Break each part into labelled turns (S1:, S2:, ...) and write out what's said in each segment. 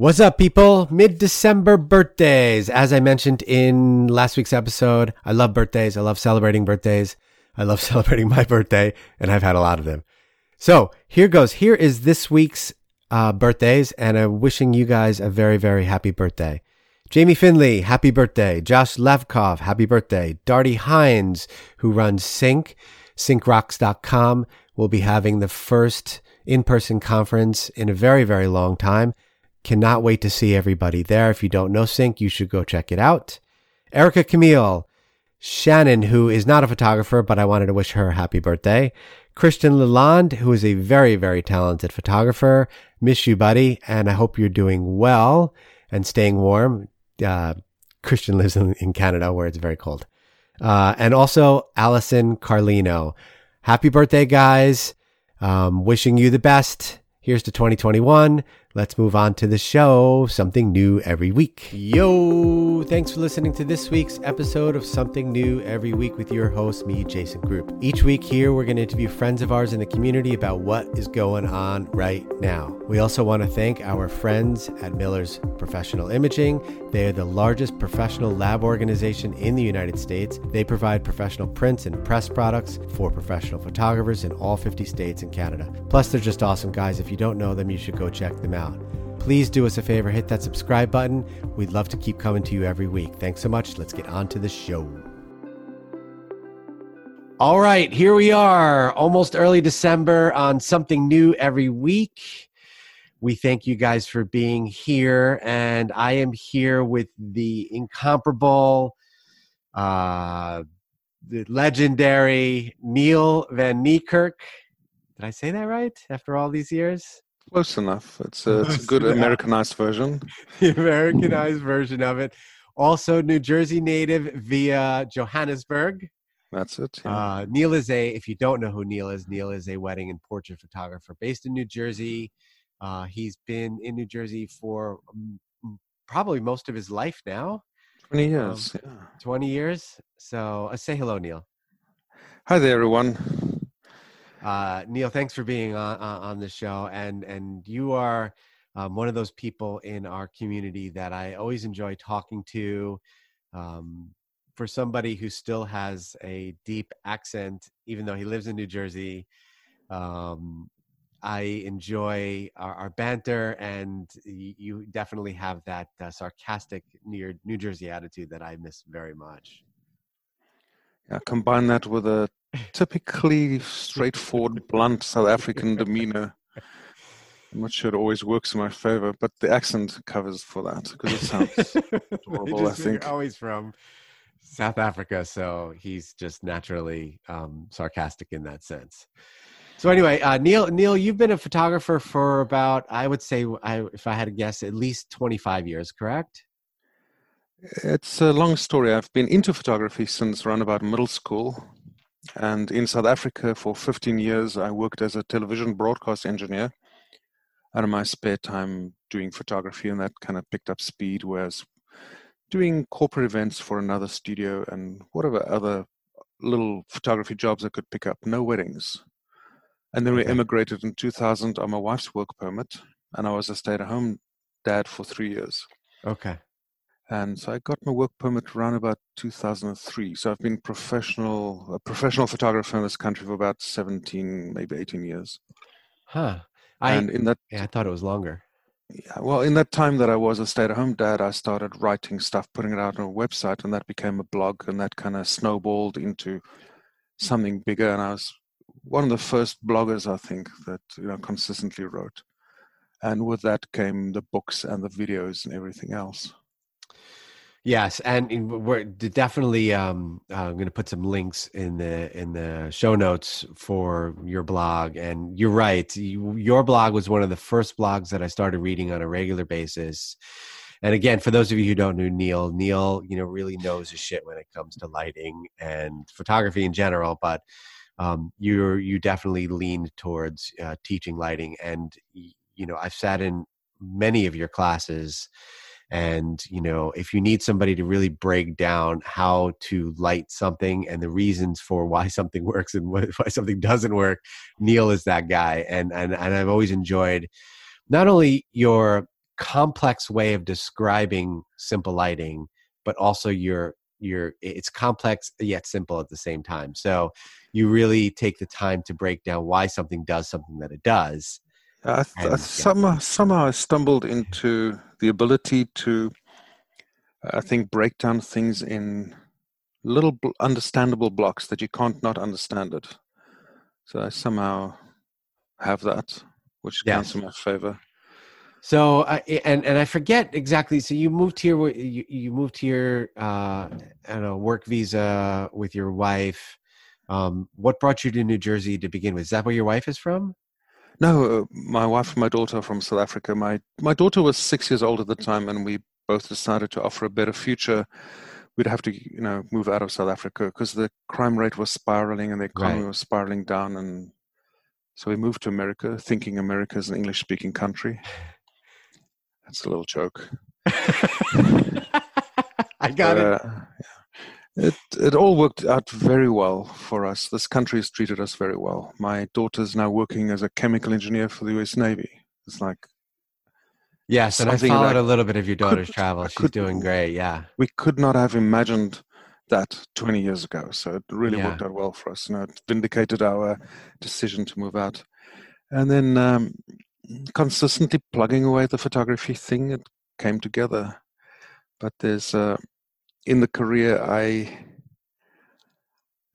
S1: What's up, people? Mid December birthdays. As I mentioned in last week's episode, I love birthdays. I love celebrating birthdays. I love celebrating my birthday, and I've had a lot of them. So here goes. Here is this week's uh, birthdays, and I'm wishing you guys a very, very happy birthday. Jamie Finley, happy birthday. Josh Levkov, happy birthday. Darty Hines, who runs Sync, syncrocks.com, will be having the first in person conference in a very, very long time. Cannot wait to see everybody there. If you don't know Sync, you should go check it out. Erica Camille, Shannon, who is not a photographer, but I wanted to wish her a happy birthday. Christian Lalonde, who is a very, very talented photographer. Miss you, buddy, and I hope you're doing well and staying warm. Uh, Christian lives in, in, Canada where it's very cold. Uh, and also Allison Carlino. Happy birthday, guys. Um, wishing you the best. Here's to 2021. Let's move on to the show. Something new every week. Yo, thanks for listening to this week's episode of Something New Every Week with your host, me, Jason Groupp. Each week here, we're going to interview friends of ours in the community about what is going on right now. We also want to thank our friends at Miller's Professional Imaging. They are the largest professional lab organization in the United States. They provide professional prints and press products for professional photographers in all 50 states and Canada. Plus, they're just awesome guys. If you don't know them, you should go check them out out. Please do us a favor, hit that subscribe button. We'd love to keep coming to you every week. Thanks so much. Let's get on to the show. All right, here we are, almost early December on something new every week. We thank you guys for being here, and I am here with the incomparable, uh, the legendary Neil Van Niekerk. Did I say that right after all these years?
S2: Close enough. It's a, it's a good Americanized version.
S1: The Americanized version of it. Also, New Jersey native via Johannesburg.
S2: That's it.
S1: Yeah. Uh, Neil is a, if you don't know who Neil is, Neil is a wedding and portrait photographer based in New Jersey. Uh, he's been in New Jersey for um, probably most of his life now.
S2: 20 years. Um, yeah.
S1: 20 years. So uh, say hello, Neil.
S2: Hi there, everyone.
S1: Uh, Neil, thanks for being on, on the show. And, and you are um, one of those people in our community that I always enjoy talking to. Um, for somebody who still has a deep accent, even though he lives in New Jersey, um, I enjoy our, our, banter, and you definitely have that uh, sarcastic New, New Jersey attitude that I miss very much.
S2: Yeah, combine that with a typically straightforward, blunt South African demeanor. I'm not sure it always works in my favor, but the accent covers for that because it sounds adorable. I think
S1: always from South Africa, so he's just naturally um, sarcastic in that sense. So anyway, uh, Neil, Neil, you've been a photographer for about, I would say, I, if I had to guess, at least 25 years, correct?
S2: It's a long story. I've been into photography since around about middle school. And in South Africa for 15 years, I worked as a television broadcast engineer out of my spare time doing photography, and that kind of picked up speed. Whereas doing corporate events for another studio and whatever other little photography jobs I could pick up, no weddings. And then we immigrated in 2000 on my wife's work permit, and I was a stay at home dad for three years.
S1: Okay.
S2: And so I got my work permit around about 2003. So I've been professional, a professional photographer in this country for about 17, maybe 18 years.
S1: Huh.
S2: I, and in that,
S1: yeah, I thought it was longer.
S2: Yeah, well, in that time that I was a stay-at-home dad, I started writing stuff, putting it out on a website, and that became a blog, and that kind of snowballed into something bigger. And I was one of the first bloggers, I think, that you know consistently wrote. And with that came the books and the videos and everything else.
S1: Yes, and we're definitely. Um, uh, I'm going to put some links in the in the show notes for your blog. And you're right. You, your blog was one of the first blogs that I started reading on a regular basis. And again, for those of you who don't know Neil, Neil, you know, really knows his shit when it comes to lighting and photography in general. But um, you you definitely leaned towards uh, teaching lighting, and you know, I've sat in many of your classes and you know if you need somebody to really break down how to light something and the reasons for why something works and why something doesn't work neil is that guy and and, and i've always enjoyed not only your complex way of describing simple lighting, but also you're you're it's complex yet simple at the same time. So you really take the time to break down why something does something that it does.
S2: Uh, I, th- and, somehow, yeah. somehow I stumbled into the ability to, I think, break down things in little understandable blocks that you can't not understand it. So I somehow have that, which yes. counts in my favor.
S1: So uh, and and I forget exactly. So you moved here. You you moved here. Uh, I don't know work visa with your wife. Um, what brought you to New Jersey to begin with? Is that where your wife is from?
S2: No, uh, my wife and my daughter are from South Africa. My my daughter was six years old at the time, and we both decided to offer a better future. We'd have to, you know, move out of South Africa because the crime rate was spiraling and the economy right. was spiraling down, and so we moved to America, thinking America is an English-speaking country. That's a little joke.
S1: I got but, it. Uh,
S2: it it all worked out very well for us. This country has treated us very well. My daughter's now working as a chemical engineer for the U.S. Navy. It's like
S1: yes, and I followed a little bit of your daughter's could, travel. She's could, doing great. Yeah,
S2: we could not have imagined that 20 years ago. So it really yeah. worked out well for us. You know, it vindicated our decision to move out, and then um, consistently plugging away the photography thing, it came together. But there's uh, in the career, I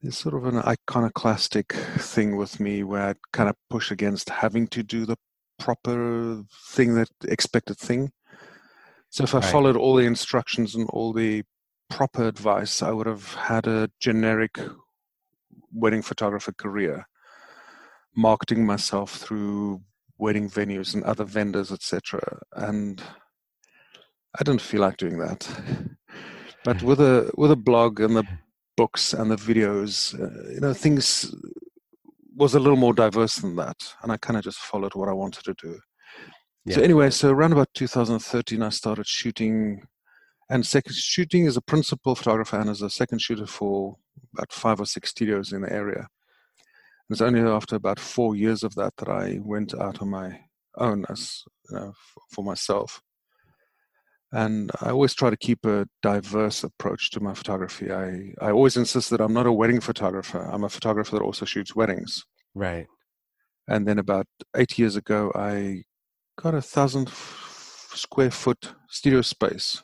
S2: there's sort of an iconoclastic thing with me where I kind of push against having to do the proper thing, that expected thing. So if I right. followed all the instructions and all the proper advice, I would have had a generic wedding photographer career, marketing myself through wedding venues and other vendors, etc. And I didn't feel like doing that. But with a with a blog and the books and the videos, uh, you know, things was a little more diverse than that, and I kind of just followed what I wanted to do. Yeah. So anyway, so around about 2013, I started shooting, and second shooting as a principal photographer and as a second shooter for about five or six studios in the area. It was only after about four years of that that I went out on my own as you know, for myself. And I always try to keep a diverse approach to my photography. I, I always insist that I'm not a wedding photographer. I'm a photographer that also shoots weddings.
S1: Right.
S2: And then about eight years ago, I got a thousand f- square foot studio space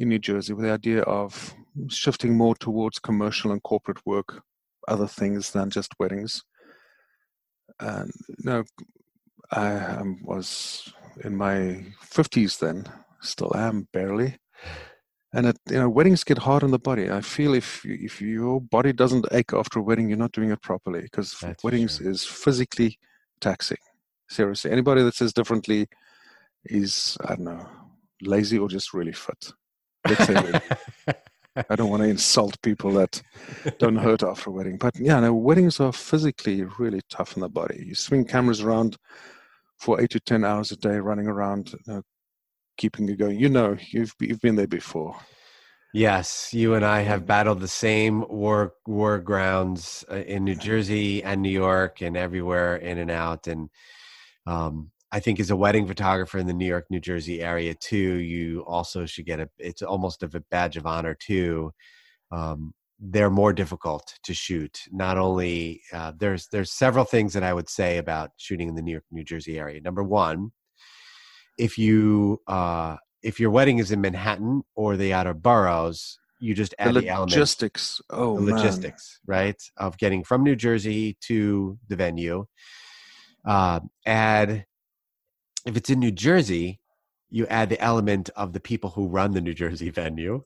S2: in New Jersey with the idea of shifting more towards commercial and corporate work, other things than just weddings. And you know, I um, was in my 50s then, still am barely. And it, you know, weddings get hard on the body. I feel if if your body doesn't ache after a wedding, you're not doing it properly because weddings sure. is physically taxing. Seriously, anybody that says differently is I don't know lazy or just really fit. Let's say I don't want to insult people that don't hurt after a wedding, but yeah, no, weddings are physically really tough on the body. You swing cameras around for eight to ten hours a day, running around, you know, keeping it going. You know, you've you've been there before.
S1: Yes, you and I have battled the same war war grounds uh, in New Jersey and New York and everywhere in and out. And um, I think as a wedding photographer in the New York, New Jersey area too, you also should get a. It's almost a badge of honor too. Um, they're more difficult to shoot. Not only uh, there's there's several things that I would say about shooting in the New York, New Jersey area. Number one, if you uh, if your wedding is in Manhattan or the outer boroughs, you just add the,
S2: the logistics. Oh,
S1: the logistics, right? Of getting from New Jersey to the venue. Uh, add if it's in New Jersey, you add the element of the people who run the New Jersey venue.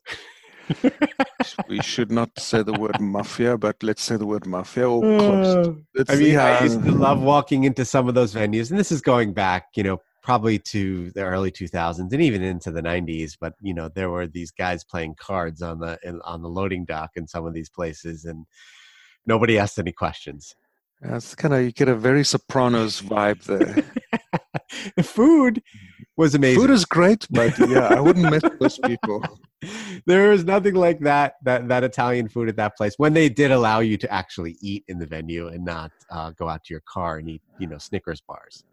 S2: we should not say the word mafia, but let's say the word mafia or close.
S1: Uh, I mean, I used to love walking into some of those venues, and this is going back, you know, probably to the early 2000s and even into the 90s but you know there were these guys playing cards on the in, on the loading dock in some of these places and nobody asked any questions.
S2: That's kind of you get a very sopranos vibe there.
S1: The food was amazing.
S2: food is great but yeah i wouldn't miss those people.
S1: There was nothing like that that that italian food at that place when they did allow you to actually eat in the venue and not uh, go out to your car and eat you know snickers bars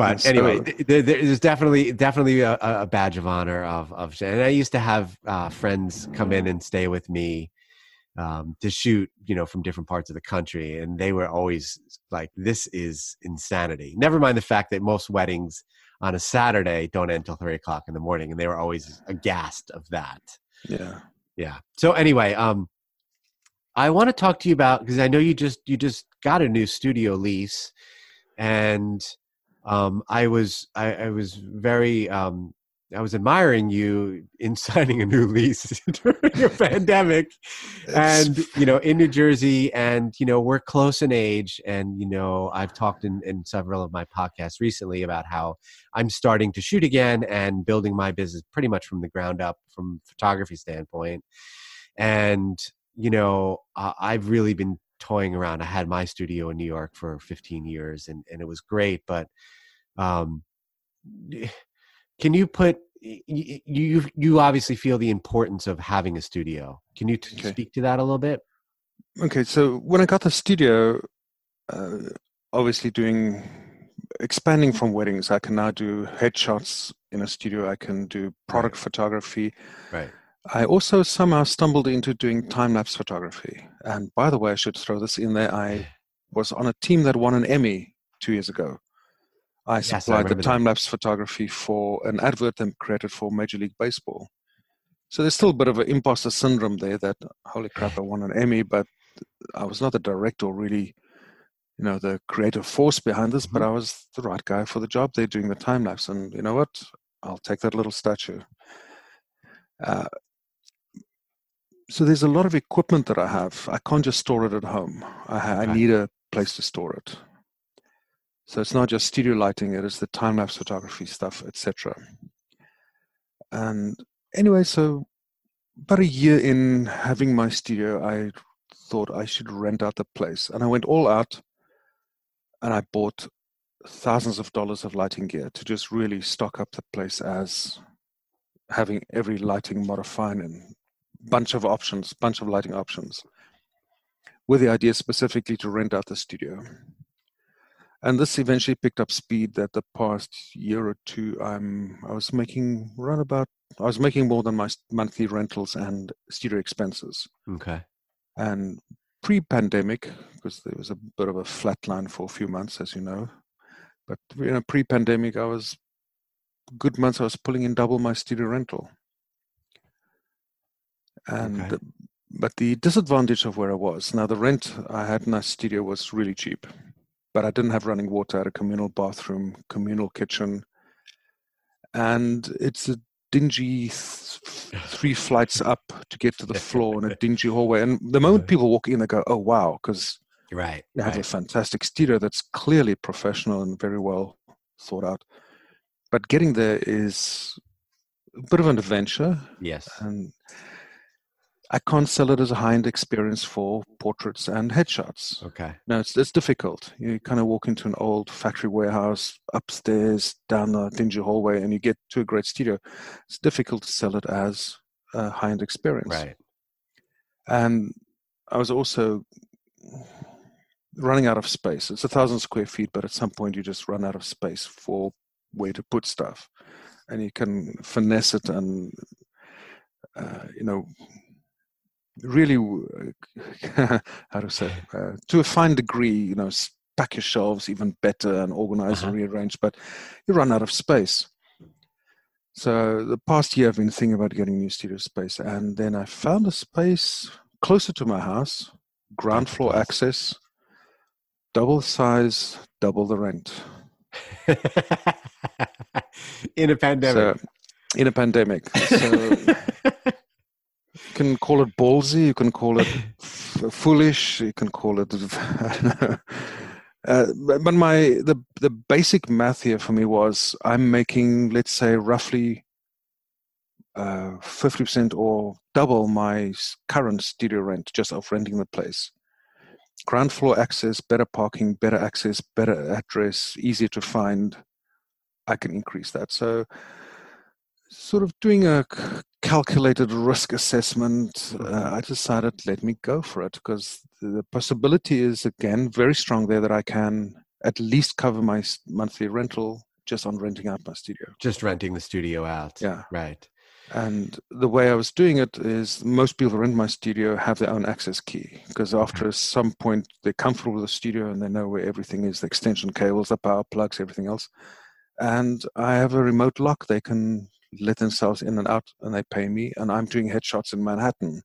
S1: but
S2: So-
S1: anyway, th- th- there's definitely definitely a, a badge of honor of of. And I used to have uh, friends come in and stay with me um, to shoot, you know, from different parts of the country, and they were always like, "This is insanity." Never mind the fact that most weddings on a Saturday don't end till three o'clock in the morning, and they were always aghast of that.
S2: Yeah.
S1: Yeah. So anyway, um, I want to talk to you about because I know you just you just got a new studio lease, and um, I was I, I was very um, I was admiring you in signing a new lease during a pandemic, and you know in New Jersey, and you know we're close in age, and you know I've talked in, in several of my podcasts recently about how I'm starting to shoot again and building my business pretty much from the ground up from photography standpoint, and you know uh, I've really been toying around. I had my studio in New York for 15 years, and and it was great, but um, can you put you you obviously feel the importance of having a studio. Can you t-
S2: Okay.
S1: speak to that a little bit?
S2: Okay, so when I got the studio, uh, obviously doing expanding from weddings, I can now do headshots in a studio. I can do product photography.
S1: Right.
S2: I also somehow stumbled into doing time lapse photography. And by the way, I should throw this in there. I was on a team that won an Emmy two years ago. I
S1: Yes, I
S2: supplied the time lapse photography for an advert they created for Major League Baseball. So there's still a bit of an imposter syndrome there that, holy crap, I won an Emmy, but I was not the director or really, you know, the creative force behind this, but
S1: Mhm.
S2: I was the right guy for the job. They're doing the time lapse. And you know what? I'll take that little statue. Uh, so there's a lot of equipment that I have. I can't just store it at home. I, ha- I need a place to store it. So it's not just studio lighting; it is the time lapse photography stuff, etc. And anyway, so about a year in having my studio, I thought I should rent out the place, and I went all out, and I bought thousands of dollars of lighting gear to just really stock up the place as having every lighting modifier and bunch of options, bunch of lighting options, with the idea specifically to rent out the studio. And this eventually picked up speed. That the past year or two, I'm I was making run about I was making more than my monthly rentals and studio expenses.
S1: Okay.
S2: And pre-pandemic, because there was a bit of a flat line for a few months, as you know, but you know, pre-pandemic, I was good months. I was pulling in double my studio rental. And
S1: Okay.
S2: but the disadvantage of where I was now, the rent I had in that studio was really cheap, but I didn't have running water. I had a communal bathroom, communal kitchen, and it's a dingy th- three flights up to get to the floor in a dingy hallway. And the moment uh-huh. people walk in, they go, "Oh wow!" Because
S1: Right.
S2: you have a fantastic studio that's clearly professional and very well thought out. But getting there is a bit of an adventure,
S1: Yes.
S2: and I can't sell it as a high-end experience for portraits and headshots.
S1: Okay.
S2: No, it's it's difficult. You kind of walk into an old factory warehouse, upstairs, down a dingy hallway, and you get to a great studio. It's difficult to sell it as a high-end experience.
S1: Right.
S2: And I was also running out of space. It's a thousand square feet, but at some point you just run out of space for where to put stuff, and you can finesse it and uh, you know really how to say uh, to a fine degree. You know, pack your shelves even better and organize and
S1: Uh-huh.
S2: rearrange, but you run out of space. So the past year I've been thinking about getting new studio space, and then I found a space closer to my house, ground floor access, double size, double the rent.
S1: In a pandemic.
S2: So in a pandemic, so can call it ballsy, you can call it f- foolish, you can call it. I don't know. Uh, but, my the the basic math here for me was I'm making let's say roughly uh, fifty percent or double my current studio rent just of renting the place. Ground floor access, better parking, better access, better address, easier to find. I can increase that. So, sort of doing a calculated risk assessment, uh, I decided let me go for it because the possibility is again very strong there that I can at least cover my monthly rental just on renting out my studio.
S1: Just renting the studio out.
S2: Yeah.
S1: Right.
S2: And the way I was doing it is most people who rent my studio have their own access key because after some point they're comfortable with the studio and they know where everything is the extension cables, the power plugs, everything else. And I have a remote lock. They can let themselves in and out and they pay me. And I'm doing headshots in Manhattan,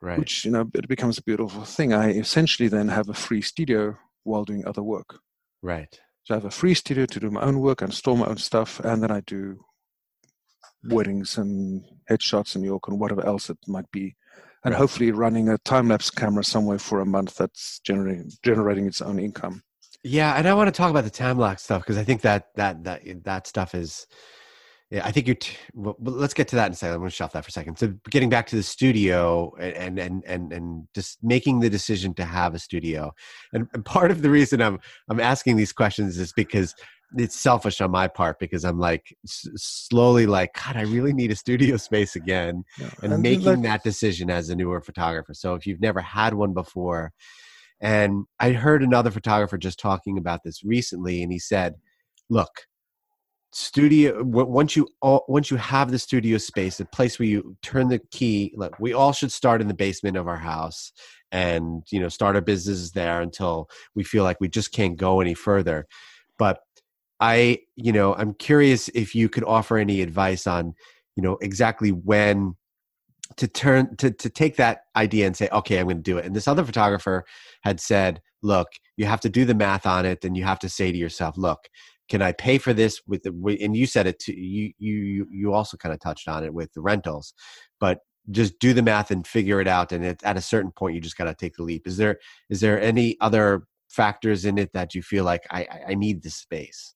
S1: Right.
S2: which, you know, it becomes a beautiful thing. I essentially then have a free studio while doing other work.
S1: right.
S2: So I have a free studio to do my own work and store my own stuff, and then I do weddings and headshots in New York and whatever else it might be, and
S1: Right.
S2: hopefully running a time lapse camera somewhere for a month that's generating generating its own income.
S1: Yeah, and I want to talk about the time lapse stuff because I think that that that that stuff is. Yeah, I think you're. T- well, let's get to that in a second. I'm going to shelf that for a second. So, getting back to the studio and and and and just making the decision to have a studio, and, and part of the reason I'm I'm asking these questions is because it's selfish on my part because I'm like s- slowly like God, I really need a studio space again,
S2: Yeah.
S1: and,
S2: then,
S1: making
S2: like,
S1: that decision as a newer photographer. So if you've never had one before, and I heard another photographer just talking about this recently, and he said, "Look, studio once you all, once you have the studio space, the place where you turn the key. Look, we all should start in the basement of our house." And you know, start our businesses there until we feel like we just can't go any further. But I, you know, I'm curious if you could offer any advice on, you know, exactly when to turn to to take that idea and say, okay, I'm going to do it. And this other photographer had said, look, you have to do the math on it, and you have to say to yourself, look, can I pay for this with the? And you said it to you. You you also kind of touched on it with the rentals, but just do the math and figure it out. And it, at a certain point, you just got to take the leap. Is there is there any other factors in it that you feel like I I- need this space?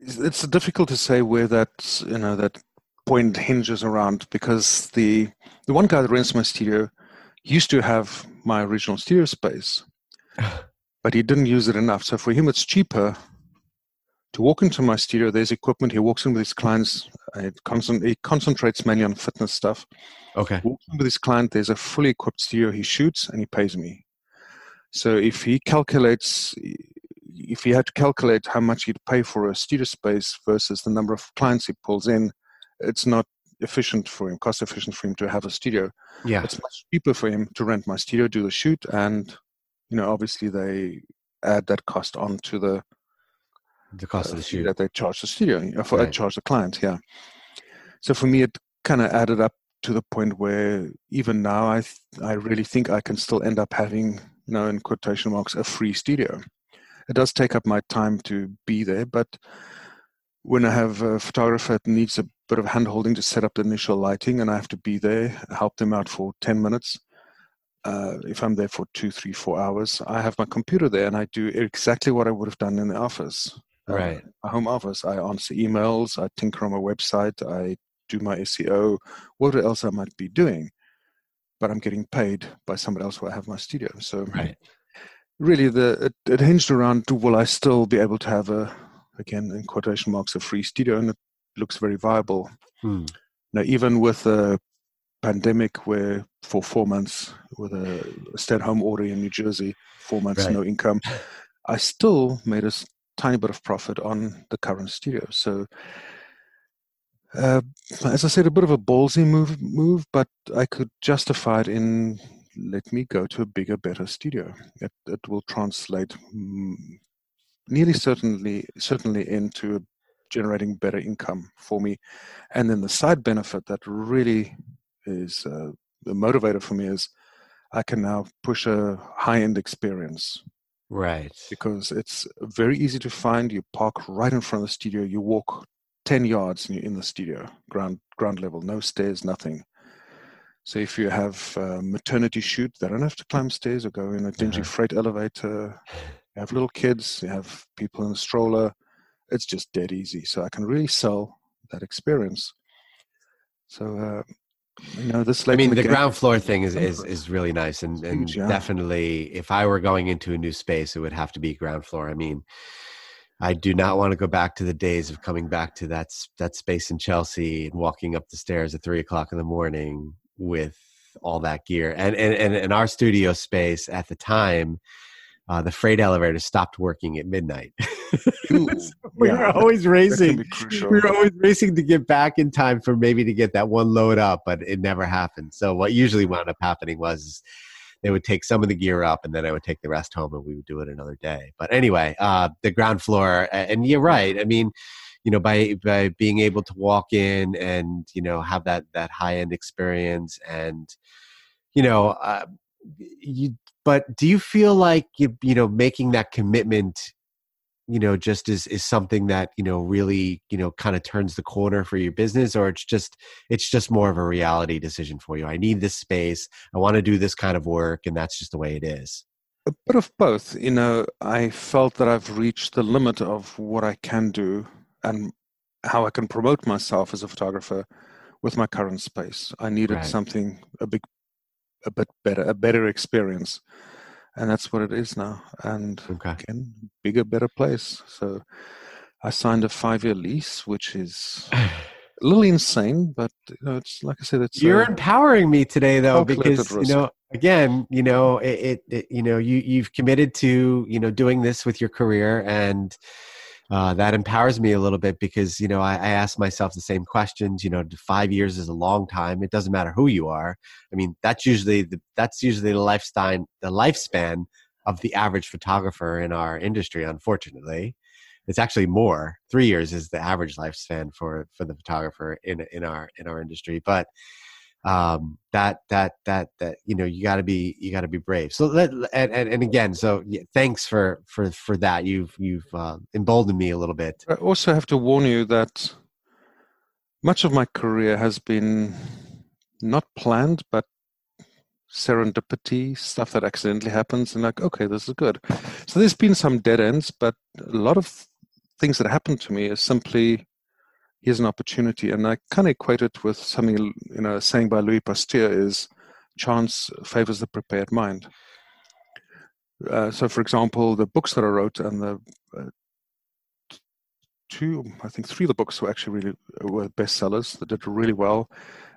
S2: it's it's difficult to say where that you know that point hinges around because the the one guy that rents my studio used to have my original studio space, but he didn't use it enough. So for him, it's cheaper to walk into my studio. There's equipment. He walks in with his clients. uh, It concent- he concentrates mainly on fitness stuff.
S1: Okay.
S2: Walks in with his client. There's a fully equipped studio. He shoots and he pays me. So if he calculates, if he had to calculate how much he'd pay for a studio space versus the number of clients he pulls in, it's not efficient for him, cost efficient for him to have a studio.
S1: Yeah.
S2: It's much cheaper for him to rent my studio, do the shoot, and you know, obviously they add that cost onto the
S1: The cost of
S2: uh,
S1: the shoot.
S2: that they charge the studio, uh, for
S1: Right.
S2: charge the client. Yeah. So for me, it kind of added up to the point where even now, I th- I really think I can still end up having, you know, in quotation marks, a free studio. It does take up my time to be there, but when I have a photographer that needs a bit of handholding to set up the initial lighting, and I have to be there, help them out for ten minutes. Uh, if I'm there for two, three, four hours, I have my computer there and I do exactly what I would have done in the office uh,
S1: Right.
S2: my home office. I answer emails, I tinker on my website, I do my SEO, what else I might be doing. But I'm getting paid by somebody else where I have my studio. So
S1: Right.
S2: really the it, it hinged around will I still be able to have a again in quotation marks a free studio and it looks very viable.
S1: Hmm.
S2: Now even with a pandemic where for four months with a stay at home order in New Jersey, four months
S1: Right.
S2: no income, I still made a tiny bit of profit on the current studio. So uh, as I said, a bit of a ballsy move move, but I could justify it in let me go to a bigger, better studio. It it will translate mm, nearly certainly certainly into generating better income for me. And then the side benefit that really is uh, the motivator for me is I can now push a high end experience
S1: Right.
S2: because it's very easy to find. You park right in front of the studio. You walk ten yards and you're in the studio, ground ground level, no stairs, nothing. So if you have a maternity shoot, they don't have to climb stairs or go in a dingy
S1: Uh-huh.
S2: freight elevator. You have little kids, you have people in a stroller. It's just dead easy. So I can really sell that experience. So uh, you know, this
S1: I mean, the ground floor thing is, is, is really nice. And, and definitely, if I were going into a new space, it would have to be ground floor. I mean, I do not want to go back to the days of coming back to that, that space in Chelsea and walking up the stairs at three o'clock in the morning with all that gear. And, and, and, and our studio space at the time, uh, the freight elevator stopped working at midnight.
S2: Ooh,
S1: we
S2: yeah,
S1: were always racing. We were always racing to get back in time for maybe to get that one load up, but it never happened. So what usually wound up happening was they would take some of the gear up and then I would take the rest home and we would do it another day. But anyway, uh, the ground floor, and you're right. I mean, you know, by by being able to walk in and you know have that that high end experience and you know, uh, you. But do you feel like you you know making that commitment you know just is is something that you know really you know kind of turns the corner for your business or it's just it's just more of a reality decision for you i need this space i want to do this kind of work and that's just the way it is
S2: a bit of both. You know, I felt that I've reached the limit of what I can do and how I can promote myself as a photographer with my current space. I needed
S1: Right.
S2: something a big, a bit better, a better experience, and that's what it is now. And
S1: okay
S2: again, bigger, better place. So I signed a five-year lease, which is a little insane, but you know, it's like I said, it's
S1: you're
S2: uh,
S1: empowering me today though because you know again you know it, it, it you know you you've committed to you know doing this with your career and uh, that empowers me a little bit because you know I, I ask myself the same questions you know five years is a long time. It doesn't matter who you are. I mean that's usually the that's usually the lifespan the lifespan of the average photographer in our industry unfortunately. It's actually more. Three years is the average lifespan for for the photographer in in our in our industry. But um that that that that you know you got to be you got to be brave. So let and, and and again so yeah, thanks for for for that. You've you've uh, emboldened me a little bit.
S2: I also have to warn you that much of my career has been not planned, but serendipity, stuff that accidentally happens, and like, okay, this is good. So there's been some dead ends, but a lot of things that happened to me is simply here's an opportunity, and I kind of equate it with something you know, a saying by Louis Pasteur is chance favors the prepared mind. Uh, so, for example, the books that I wrote and the uh, two, I think three of the books were actually really were bestsellers that did really well,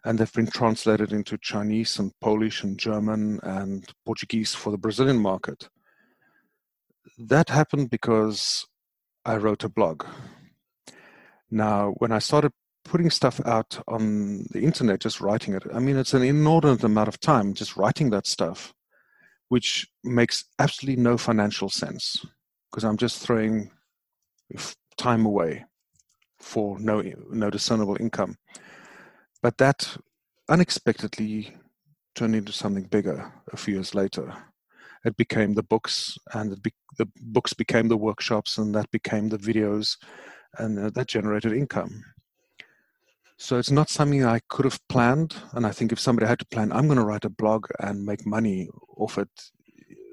S2: and they've been translated into Chinese and Polish and German and Portuguese for the Brazilian market. That happened because I wrote a blog. Now, when I started putting stuff out on the internet, just writing it, I mean, it's an inordinate amount of time just writing that stuff, which makes absolutely no financial sense because I'm just throwing time away for no no discernible income. But that unexpectedly turned into something bigger a few years later. It became the books, and be, the books became the workshops, and that became the videos, and uh, that generated income. So it's not something I could have planned. And I think if somebody had to plan, I'm going to write a blog and make money off it,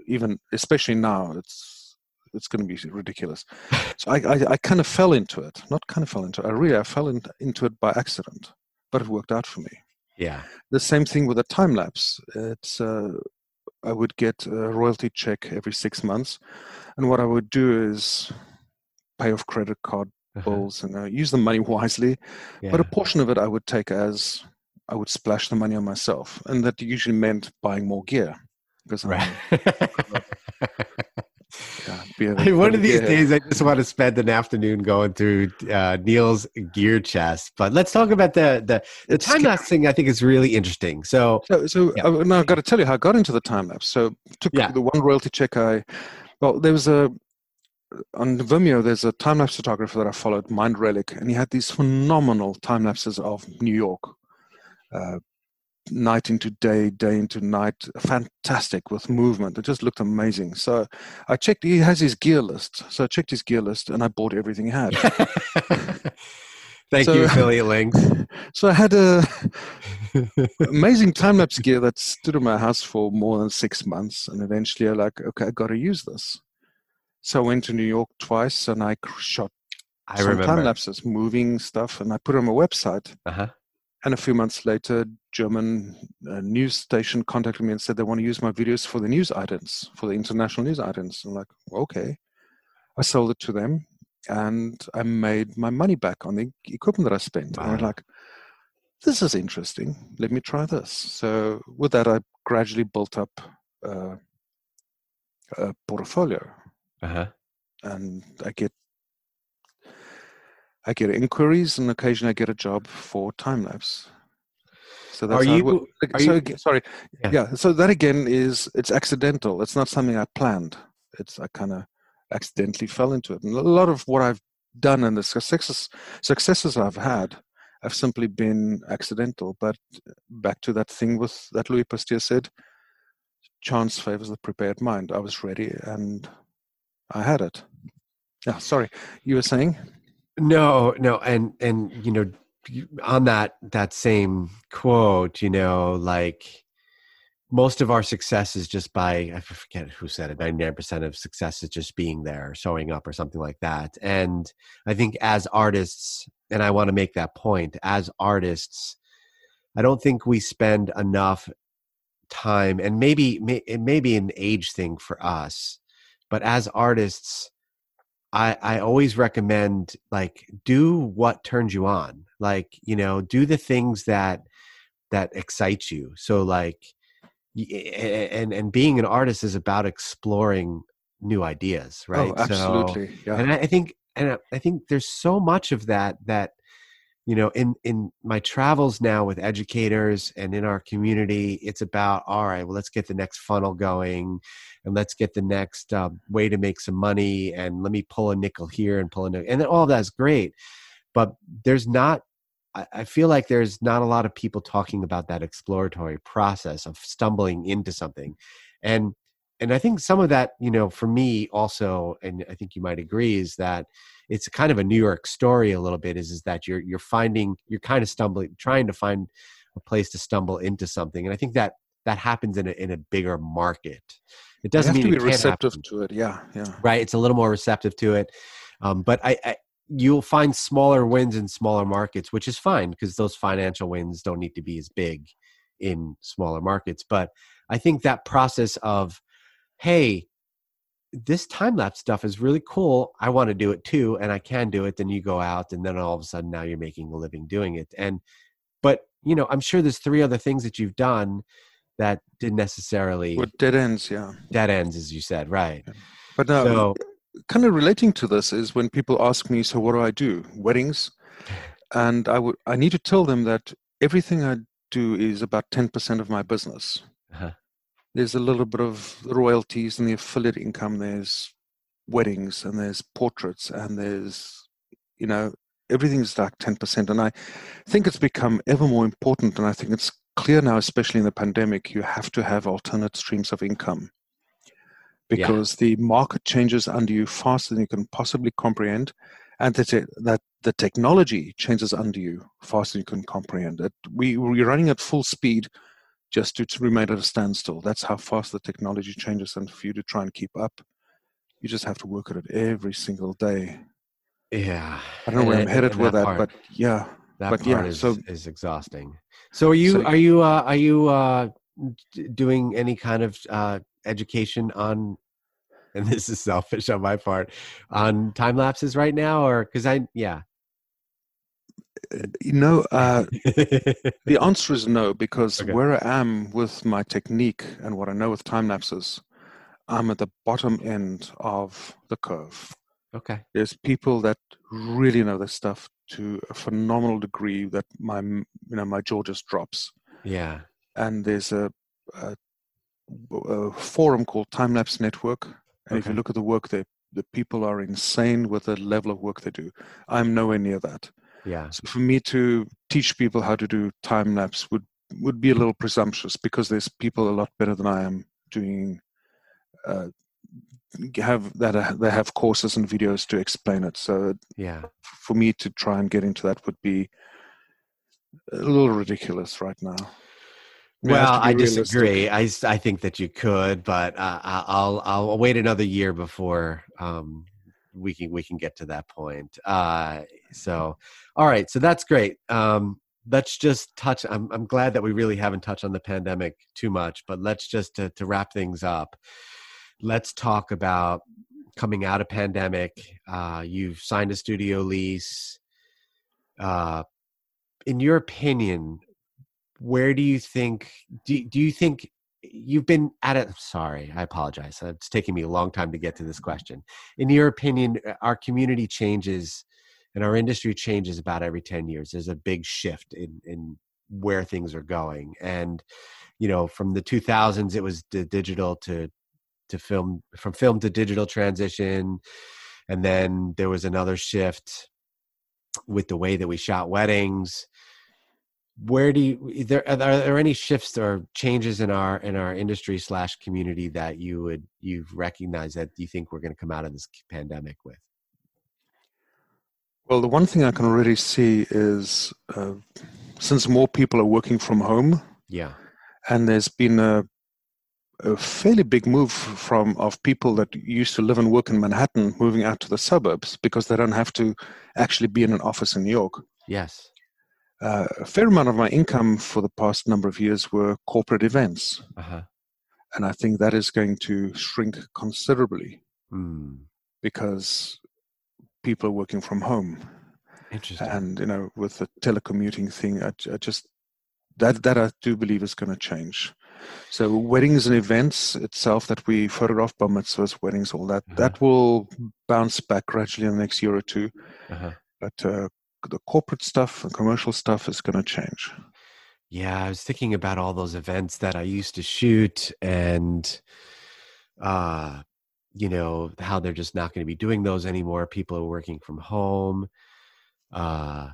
S2: even especially now, it's it's going to be ridiculous. So I, I, I kind of fell into it. Not kind of fell into it. I really I fell in, into it by accident, but it worked out for me.
S1: yeah
S2: The same thing with a time lapse. It's uh, I would get a royalty check every six months, and what I would do is pay off credit card. Bills and uh, use the money wisely.
S1: yeah.
S2: But a portion of it I would take as I would splash the money on myself, and that usually meant buying more gear because
S1: right
S2: yeah, be a-
S1: Hey, one of these days, I just want to spend an afternoon going through uh, Neil's gear chest. But let's talk about the the, the time lapse thing. I think is really interesting. So
S2: So, so
S1: Yeah.
S2: I, now I've got to tell you how I got into the time lapse. So, took
S1: Yeah.
S2: the one royalty check. I well, there was a on Vimeo. There's a time lapse photographer that I followed, Mind Relic, and he had these phenomenal time lapses of New York, uh, night into day, day into night. Fantastic with movement. It just looked amazing. So, I checked. He has his gear list. So I checked his gear list, and I bought everything he had.
S1: thank
S2: So-
S1: you, affiliate links.
S2: So I had a amazing time lapse gear that stood in my house for more than six months, and eventually I like, okay, I got to use this. So I went to New York twice, and I shot
S1: I
S2: some time lapses, moving stuff, and I put it on my website.
S1: Uh-huh.
S2: And a few months later, German uh, news station contacted me and said they want to use my videos for the news items, for the international news items. I'm like, okay. I sold it to them, and I made my money back on the equipment that I spent. And I'm like, this is interesting. Let me try this. So with that, I gradually built up uh, a portfolio,
S1: Uh-huh.
S2: and I get I get inquiries, and occasionally I get a job for time lapse. So that's
S1: Are you- are
S2: so
S1: you-
S2: sorry,
S1: Yeah.
S2: yeah. So that again is it's accidental. It's not something I planned. It's I kind of accidentally fell into it. And a lot of what I've done and the successes successes I've had have simply been accidental. But back to that thing with that Louis Pasteur said, chance favors the prepared mind. I was ready and I had it. Yeah, sorry. You were saying?
S1: No, no, and and you know, on that that same quote, you know, like most of our success is just by I forget who said it. Ninety nine percent of success is just being there, showing up, or something like that. And I think as artists, and I want to make that point, as artists, I don't think we spend enough time, and maybe may, it may be an age thing for us, but as artists I, I always recommend like do what turns you on like you know do the things that that excite you so like and and being an artist is about exploring new ideas oh, right
S2: Oh, absolutely.
S1: so,
S2: yeah.
S1: and I, think and i think there's so much of that that you know in in my travels now with educators and in our community it's about all right well let's get the next funnel going and let's get the next uh, way to make some money and let me pull a nickel here and pull a nickel and then all that's great. But there's not I, I feel like there's not a lot of people talking about that exploratory process of stumbling into something. And and i think some of that you know for me also and i think you might agree is that it's kind of a new york story a little bit is is that you're you're finding you're kind of stumbling trying to find a place to stumble into something. And i think that that happens in a in a bigger market. It doesn't
S2: have
S1: mean
S2: to be receptive
S1: happen.
S2: to it. Yeah, yeah.
S1: right? It's a little more receptive to it. Um, but I, I you'll find smaller wins in smaller markets which is fine because those financial wins don't need to be as big in smaller markets. But i think that process of hey this time lapse stuff is really cool. I want to do it too and i can do it then you go out and then all of a sudden now you're making a living doing it. And but you know i'm sure there's three other things that you've done that didn't necessarily
S2: With dead ends, yeah.
S1: dead ends as you said right
S2: But now,
S1: so
S2: kind of relating to this is when people ask me, "So what do I do? Weddings?" And I would, I need to tell them that everything I do is about ten percent of my business.
S1: Uh-huh.
S2: There's a little bit of royalties and the affiliate income. There's weddings and there's portraits and there's, you know, everything's like ten percent. And I think it's become ever more important. And I think it's clear now, especially in the pandemic, you have to have alternate streams of income
S1: Yeah.
S2: because the market changes under you faster than you can possibly comprehend, and that it- that the technology changes under you faster than you can comprehend. It, we we're running at full speed just to, to remain at a standstill. That's how fast the technology changes, and for you to try and keep up, you just have to work at it every single day.
S1: yeah
S2: I don't know where I'm headed with that,
S1: part-
S2: but yeah,
S1: that
S2: but
S1: part
S2: yeah,
S1: is,
S2: so-
S1: is exhausting so are you
S2: So-
S1: are you uh, are you uh, doing any kind of uh, education on and this is selfish on my part on time lapses right now or because i yeah
S2: you know, uh, The answer is no, because
S1: Okay.
S2: where I am with my technique and what I know with time lapses, I'm at the bottom end of the curve.
S1: Okay
S2: There's people that really know this stuff to a phenomenal degree that my you know my jaw just drops.
S1: yeah
S2: And there's a, a, a forum called Time Lapse Network, and if you look at the work there, the people are insane with the level of work they do. I'm nowhere near that.
S1: yeah
S2: So for me to teach people how to do time lapse would would be a little presumptuous because there's people a lot better than I am doing uh, have that uh, they have courses and videos to explain it. So
S1: yeah
S2: for me to try and get into that would be a little ridiculous right now. We
S1: well i
S2: realistic.
S1: disagree I, I think that you could but uh, i'll i'll wait another year before um we can we can get to that point uh so all right so that's great um let's just touch i'm, I'm glad that we really haven't touched on the pandemic too much but let's just to, to wrap things up let's talk about coming out of pandemic uh you've signed a studio lease uh in your opinion where do you think do, do you think you've been at it. Sorry, I apologize. It's taking me a long time to get to this question. In your opinion, our community changes and our industry changes about every 10 years. There's a big shift in, in where things are going. And, you know, from the 2000s, it was the digital to, to film, from film to digital transition. And then there was another shift with the way that we shot weddings where do you there are there any shifts or changes in our in our industry slash community that you would you've recognized that you think we're going to come out of this pandemic with
S2: well the one thing i can already see is uh, since more people are working from home
S1: yeah
S2: and there's been a, a fairly big move from of people that used to live and work in manhattan moving out to the suburbs because they don't have to actually be in an office in new york
S1: yes
S2: uh, a fair amount of my income for the past number of years were corporate events.
S1: Uh-huh.
S2: And I think that is going to shrink considerably
S1: mm.
S2: because people are working from home.
S1: Interesting.
S2: And, you know, with the telecommuting thing, I, I just, that, that I do believe is going to change. So weddings and events itself that we photograph, bar mitzvahs, weddings, all that, uh-huh. that will bounce back gradually in the next year or 2
S1: uh-huh.
S2: But uh, the corporate stuff and commercial stuff is going to change.
S1: Yeah, I was thinking about all those events that I used to shoot and uh you know how they're just not going to be doing those anymore people are working from home uh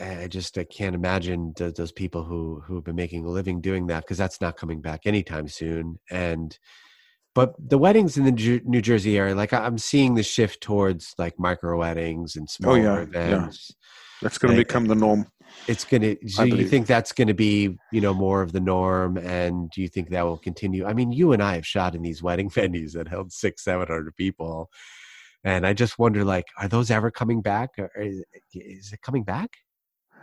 S1: i just i can't imagine those, those people who who've been making a living doing that because that's not coming back anytime soon and but the weddings in the New Jersey area, like I'm seeing the shift towards like micro weddings and oh, smaller oh, yeah, events. Yeah.
S2: That's going to become the norm.
S1: It's going to. So you think that's going to be, you know, more of the norm, and do you think that will continue? I mean, you and I have shot in these wedding venues that held six, seven hundred people, and I just wonder, like, are those ever coming back? Or is, is it coming back?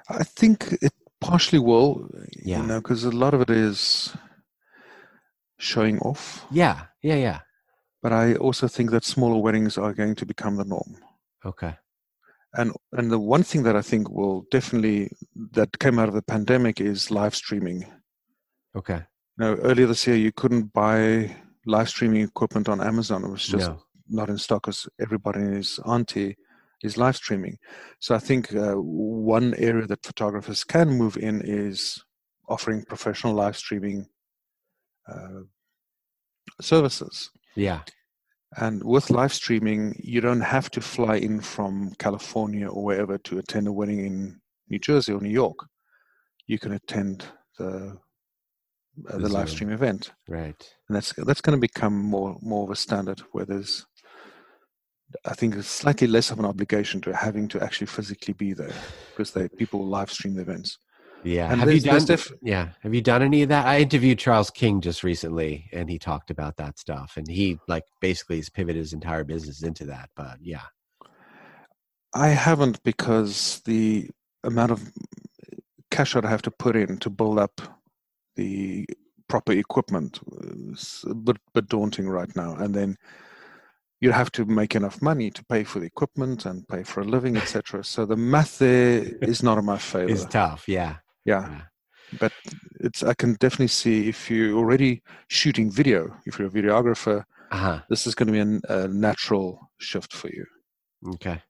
S2: I think it partially will.
S1: Yeah.
S2: You know, because a lot of it is showing off.
S1: Yeah, yeah, yeah.
S2: But I also think that smaller weddings are going to become the norm.
S1: Okay.
S2: And and the one thing that I think will definitely that came out of the pandemic is live streaming.
S1: Okay.
S2: Now earlier this year you couldn't buy live streaming equipment on Amazon. It was just no. not in stock because everybody and his auntie is live streaming. So I think uh, one area that photographers can move in is offering professional live streaming uh, services.
S1: Yeah.
S2: And with live streaming, you don't have to fly in from California or wherever to attend a wedding in New Jersey or New York. You can attend the uh, the, live stream event.
S1: Right.
S2: And that's that's going to become more more of a standard where there's I think it's slightly less of an obligation to having to actually physically be there because they people live stream the events.
S1: Yeah. And have you done? Diff- yeah. Have you done any of that? I interviewed Charles King just recently, and he talked about that stuff, and he like basically has pivoted his entire business into that. But yeah,
S2: I haven't because the amount of cash I'd have to put in to build up the proper equipment is a bit, bit daunting right now, and then you have to make enough money to pay for the equipment and pay for a living, etc. So the math there is not in my favor.
S1: It's tough, yeah
S2: yeah. yeah. But it's I can definitely see if you're already shooting video, if you're a videographer,
S1: uh-huh.
S2: this is going to be an, a natural shift for you.
S1: Okay.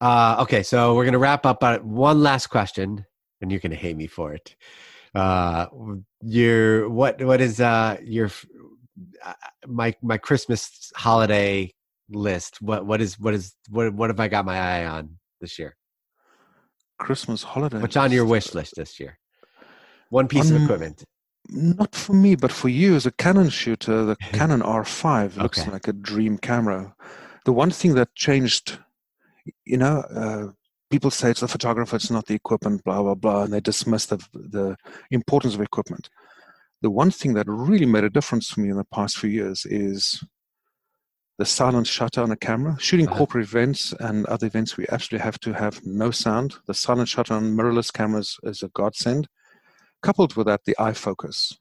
S1: Uh, okay, so we're going to wrap up. on one last question, and you're going to hate me for it. Uh, your what? What is uh your my my Christmas holiday list? What what is what is what what have I got my eye on this year?
S2: Christmas holiday.
S1: What's on your wish list this year? One piece um, of equipment.
S2: Not for me, but for you as a Canon shooter, the Canon R5 looks
S1: okay.
S2: like a dream camera. The one thing that changed, you know, uh, people say it's the photographer, it's not the equipment, blah blah blah, and they dismiss the the importance of equipment. The one thing that really made a difference for me in the past few years is the silent shutter on a camera. Shooting uh-huh. corporate events and other events, we absolutely have to have no sound. The silent shutter on mirrorless cameras is a godsend. Coupled with that, the eye focus.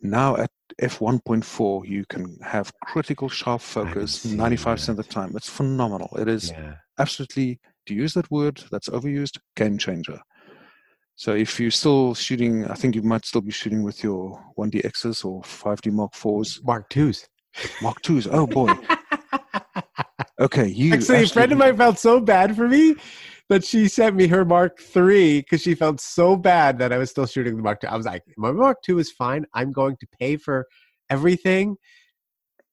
S2: Now at f1.4, you can have critical sharp focus 95% of the time. It's phenomenal. It is
S1: yeah.
S2: absolutely, to use that word that's overused, game changer. So if you're still shooting, I think you might still be shooting with your 1DXs or 5D Mark 4s.
S1: Mark twos.
S2: Mark 2s. Oh boy. Okay, you
S1: Actually, a friend of mine felt so bad for me that she sent me her Mark three because she felt so bad that I was still shooting the Mark two. I was like, my Mark two is fine. I'm going to pay for everything.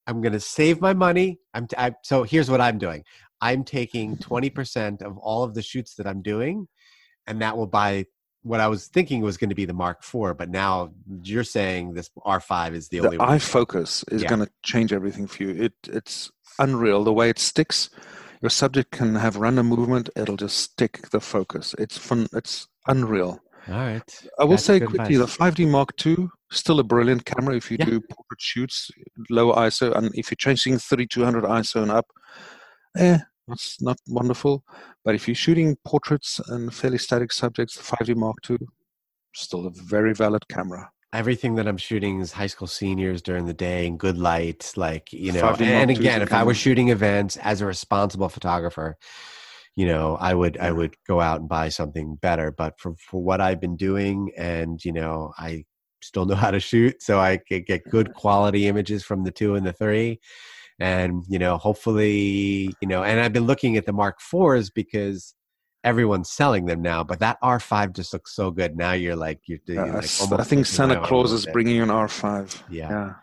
S1: I'm going to save my money. I'm t- I, so here's what I'm doing. I'm taking 20% of all of the shoots that I'm doing, and that will buy what I was thinking was going to be the Mark IV, but now you're saying this R5 is the,
S2: the
S1: only one.
S2: eye focus is
S1: Yeah.
S2: going to change everything for you. It it's unreal the way it sticks. Your subject can have random movement; it'll just stick the focus. It's fun. It's unreal.
S1: All right.
S2: I will
S1: That's
S2: say quickly:
S1: advice.
S2: the 5D Mark II still a brilliant camera if you
S1: Yeah.
S2: do portrait shoots, lower ISO, and if you're chasing 3200 ISO and up, eh, it's not wonderful. But if you're shooting portraits and fairly static subjects, the 5D Mark II still a very valid camera.
S1: everything that I'm shooting is high school seniors during the day in good light, like you know. And, and again, if I was shooting events as a responsible photographer, you know, I would I would go out and buy something better. But for for what I've been doing, and you know, I still know how to shoot, so I could get good quality images from the two and the three. And you know, hopefully, you know, and I've been looking at the Mark IVs because everyone's selling them now. But that R5 just looks so good. Now you're like you're, you're
S2: Uh,
S1: like almost
S2: I think Santa Claus is bringing you an R5.
S1: Yeah.
S2: yeah.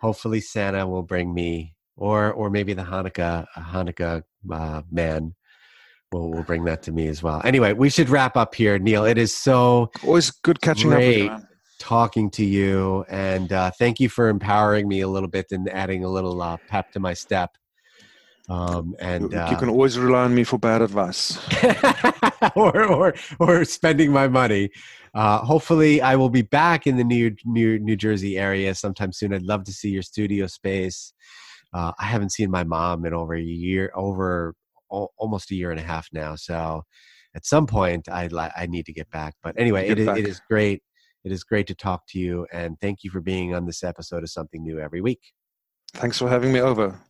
S1: hopefully Santa will bring me, or or maybe the Hanukkah Hanukkah uh, man will will bring that to me as well. Anyway, we should wrap up here, Neil. It is so
S2: Always good catching up with
S1: Great.
S2: you.
S1: Talking to you, and uh, thank you for empowering me a little bit and adding a little uh, pep to my step. Um, and
S2: You,
S1: uh,
S2: you can always rely on me for bad advice.
S1: or, or or spending my money. Uh, hopefully, I will be back in the New New New Jersey area sometime soon. I'd love to see your studio space. Uh, I haven't seen my mom in over a year, over al- almost a year and a half now. So, at some point, I li- I need to get back. But anyway,
S2: Get
S1: it is,
S2: back.
S1: it is great. It is great to talk to you, and thank you for being on this episode of Something New every week.
S2: Thanks for having me over.